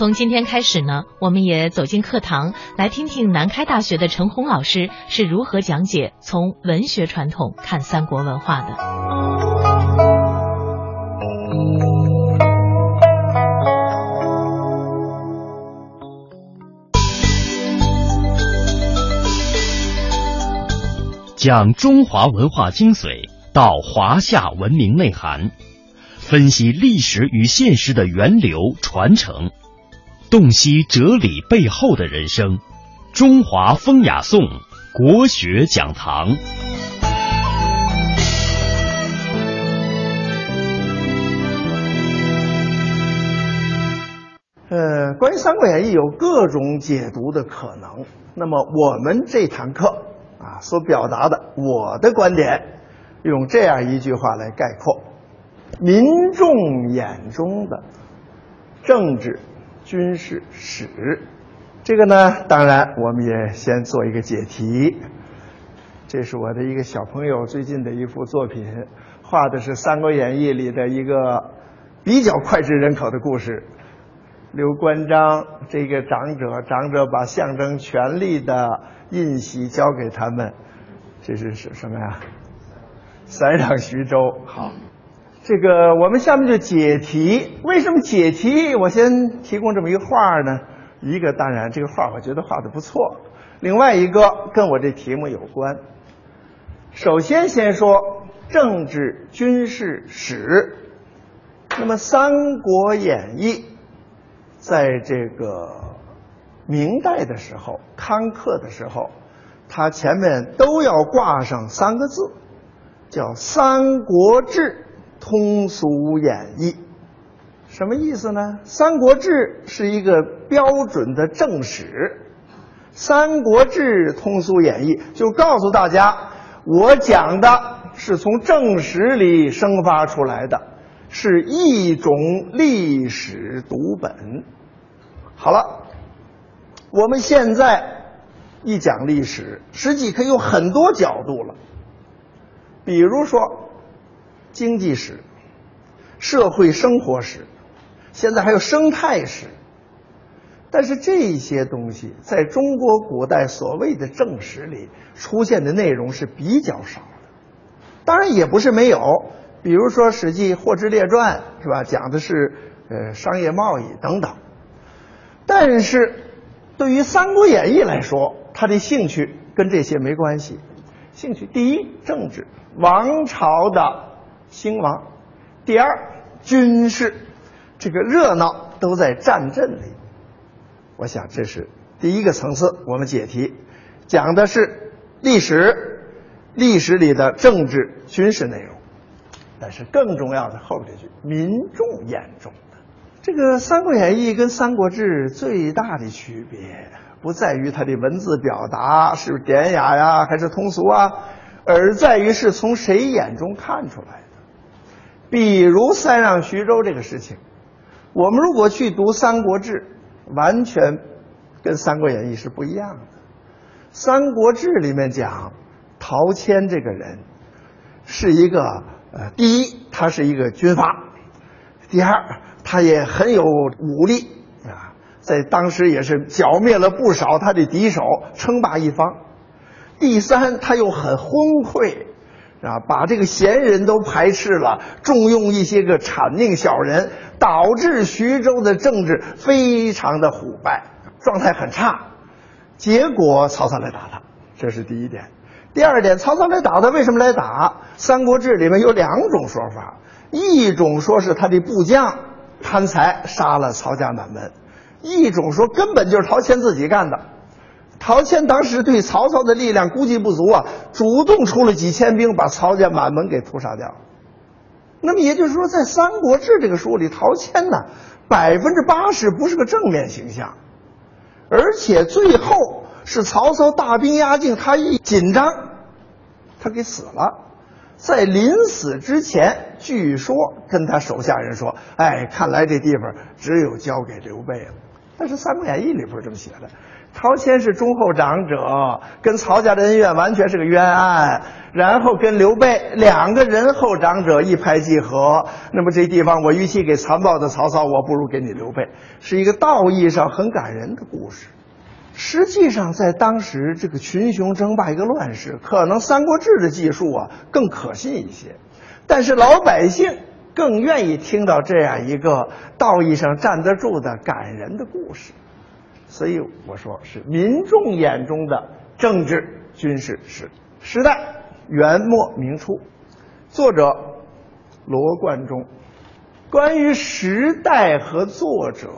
从今天开始呢，我们也走进课堂，来听听南开大学的陈红老师是如何讲解从文学传统看三国文化的。讲中华文化精髓到华夏文明内涵，分析历史与现实的源流传承。洞悉哲理背后的人生，中华风雅颂国学讲堂。呃，关于《三国演义》有各种解读的可能。那么我们这堂课啊，所表达的我的观点，用这样一句话来概括：民众眼中的政治。军事史，这个呢，当然我们也先做一个解题。这是我的一个小朋友最近的一幅作品，画的是《三国演义》里的一个比较脍炙人口的故事。刘关张这个长者，长者把象征权力的印玺交给他们，这是什什么呀？三让徐州。好。这个我们下面就解题。为什么解题？我先提供这么一个画呢？一个当然这个画我觉得画的不错，另外一个跟我这题目有关。首先先说政治军事史。那么《三国演义》在这个明代的时候刊刻的时候，它前面都要挂上三个字，叫《三国志》。通俗演义，什么意思呢？《三国志》是一个标准的正史，《三国志通俗演义》就告诉大家，我讲的是从正史里生发出来的，是一种历史读本。好了，我们现在一讲历史，实际可以有很多角度了，比如说。经济史、社会生活史，现在还有生态史。但是这些东西在中国古代所谓的正史里出现的内容是比较少的。当然也不是没有，比如说《史记·货殖列传》是吧，讲的是呃商业贸易等等。但是对于《三国演义》来说，他的兴趣跟这些没关系。兴趣第一，政治王朝的。兴亡，第二军事，这个热闹都在战阵里。我想这是第一个层次，我们解题讲的是历史，历史里的政治军事内容。但是更重要的后边这句，民众眼中的这个《三国演义》跟《三国志》最大的区别，不在于它的文字表达是典雅呀，还是通俗啊，而在于是从谁眼中看出来的。比如三让徐州这个事情，我们如果去读《三国志》，完全跟《三国演义》是不一样的。《三国志》里面讲陶谦这个人是一个呃，第一他是一个军阀，第二他也很有武力啊，在当时也是剿灭了不少他的敌手，称霸一方。第三他又很昏聩。啊，把这个贤人都排斥了，重用一些个谄佞小人，导致徐州的政治非常的腐败，状态很差。结果曹操来打他，这是第一点。第二点，曹操来打他，为什么来打？《三国志》里面有两种说法，一种说是他的部将贪财杀了曹家满门，一种说根本就是陶谦自己干的。陶谦当时对曹操的力量估计不足啊，主动出了几千兵，把曹家满门给屠杀掉。那么也就是说，在《三国志》这个书里，陶谦呢，百分之八十不是个正面形象，而且最后是曹操大兵压境，他一紧张，他给死了。在临死之前，据说跟他手下人说：“哎，看来这地方只有交给刘备了。”但是《三国演义》里不是这么写的。陶谦是忠厚长者，跟曹家的恩怨完全是个冤案。然后跟刘备两个仁厚长者一拍即合。那么这地方，我与其给残暴的曹操，我不如给你刘备，是一个道义上很感人的故事。实际上，在当时这个群雄争霸一个乱世，可能《三国志》的记述啊更可信一些。但是老百姓更愿意听到这样一个道义上站得住的感人的故事。所以我说是民众眼中的政治军事史。时代元末明初，作者罗贯中。关于时代和作者，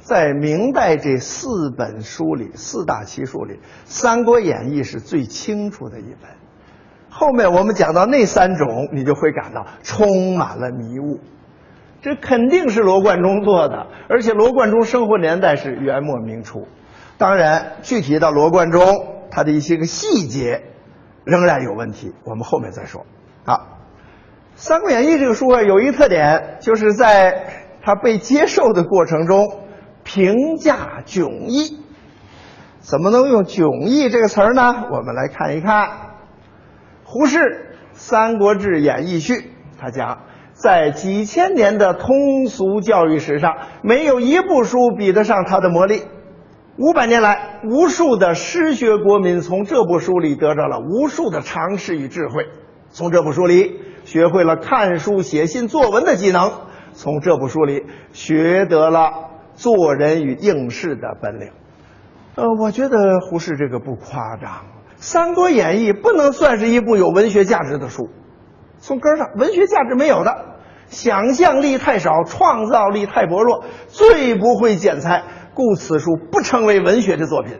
在明代这四本书里，四大奇书里，《三国演义》是最清楚的一本。后面我们讲到那三种，你就会感到充满了迷雾。这肯定是罗贯中做的，而且罗贯中生活年代是元末明初。当然，具体到罗贯中他的一些个细节仍然有问题，我们后面再说。好，《三国演义》这个书啊，有一个特点，就是在它被接受的过程中，评价迥异。怎么能用迥异这个词儿呢？我们来看一看胡适《三国志演义序》，他讲。在几千年的通俗教育史上，没有一部书比得上他的魔力。五百年来，无数的失学国民从这部书里得到了无数的常识与智慧，从这部书里学会了看书、写信、作文的技能，从这部书里学得了做人与应试的本领。呃，我觉得胡适这个不夸张，《三国演义》不能算是一部有文学价值的书。从根上，文学价值没有的，想象力太少，创造力太薄弱，最不会剪裁，故此书不成为文学的作品，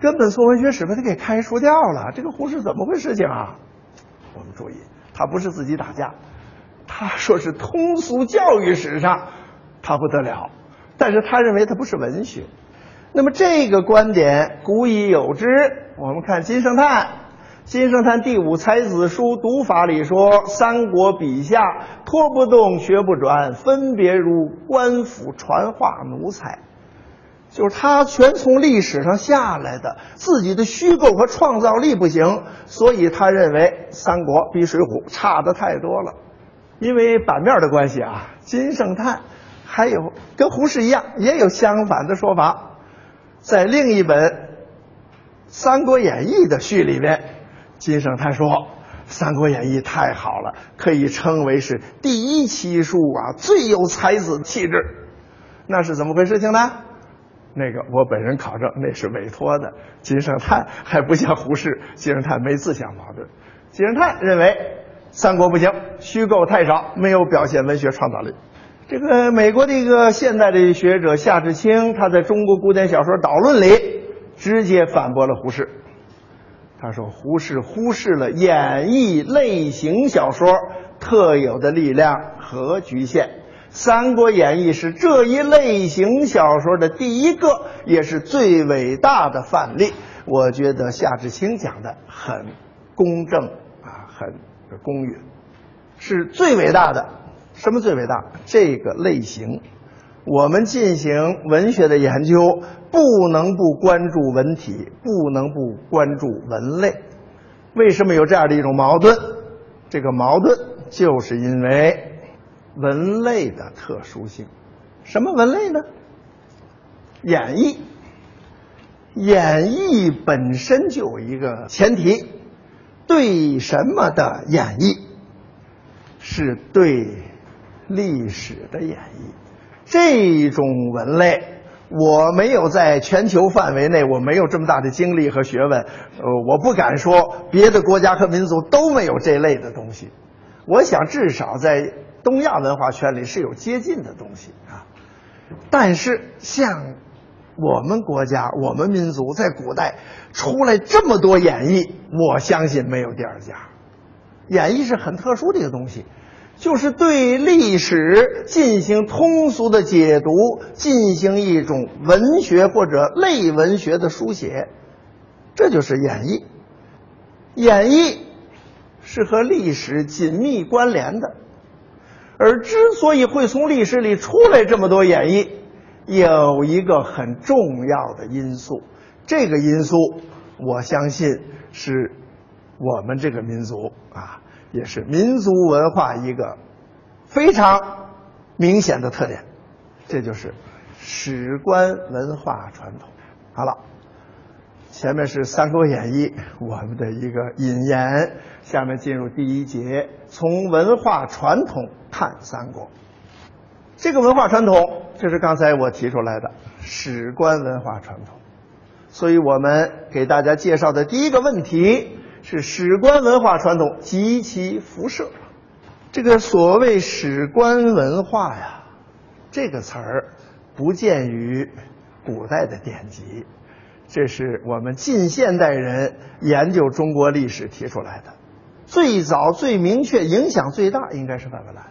根本从文学史把它给开除掉了。这个胡适怎么回事情啊？我们注意，他不是自己打架，他说是通俗教育史上他不得了，但是他认为他不是文学。那么这个观点古已有之，我们看金圣叹。金圣叹第五才子书读法里说：“三国笔下拖不动，学不转，分别如官府传话奴才。”就是他全从历史上下来的，自己的虚构和创造力不行，所以他认为三国比水浒差的太多了。因为版面的关系啊，金圣叹还有跟胡适一样，也有相反的说法。在另一本《三国演义》的序里面。金圣叹说：“《三国演义》太好了，可以称为是第一奇书啊，最有才子气质。那是怎么回事情呢？那个我本人考证，那是委托的。金圣叹还不像胡适，金圣叹没自相矛盾。金圣叹认为三国不行，虚构太少，没有表现文学创造力。这个美国的一个现代的学者夏志清，他在中国古典小说导论里直接反驳了胡适。”他说：“胡适忽视了演绎类型小说特有的力量和局限，《三国演义》是这一类型小说的第一个，也是最伟大的范例。我觉得夏志清讲的很公正啊，很公允，是最伟大的。什么最伟大？这个类型。”我们进行文学的研究，不能不关注文体，不能不关注文类。为什么有这样的一种矛盾？这个矛盾就是因为文类的特殊性。什么文类呢？演绎。演绎本身就有一个前提，对什么的演绎？是对历史的演绎。这种文类，我没有在全球范围内，我没有这么大的精力和学问，呃，我不敢说别的国家和民族都没有这类的东西。我想至少在东亚文化圈里是有接近的东西啊。但是像我们国家、我们民族在古代出来这么多演绎，我相信没有第二家。演绎是很特殊的一个东西。就是对历史进行通俗的解读，进行一种文学或者类文学的书写，这就是演绎。演绎是和历史紧密关联的，而之所以会从历史里出来这么多演绎，有一个很重要的因素，这个因素我相信是我们这个民族啊，也是民族文化一个非常明显的特点，这就是史官文化传统。好了，前面是《三国演义》我们的一个引言，下面进入第一节，从文化传统看三国。这个文化传统，这是刚才我提出来的史官文化传统，所以我们给大家介绍的第一个问题是史官文化传统及其辐射。这个所谓史官文化呀，这个词儿不见于古代的典籍，这是我们近现代人研究中国历史提出来的。最早、最明确、影响最大，应该是范文澜。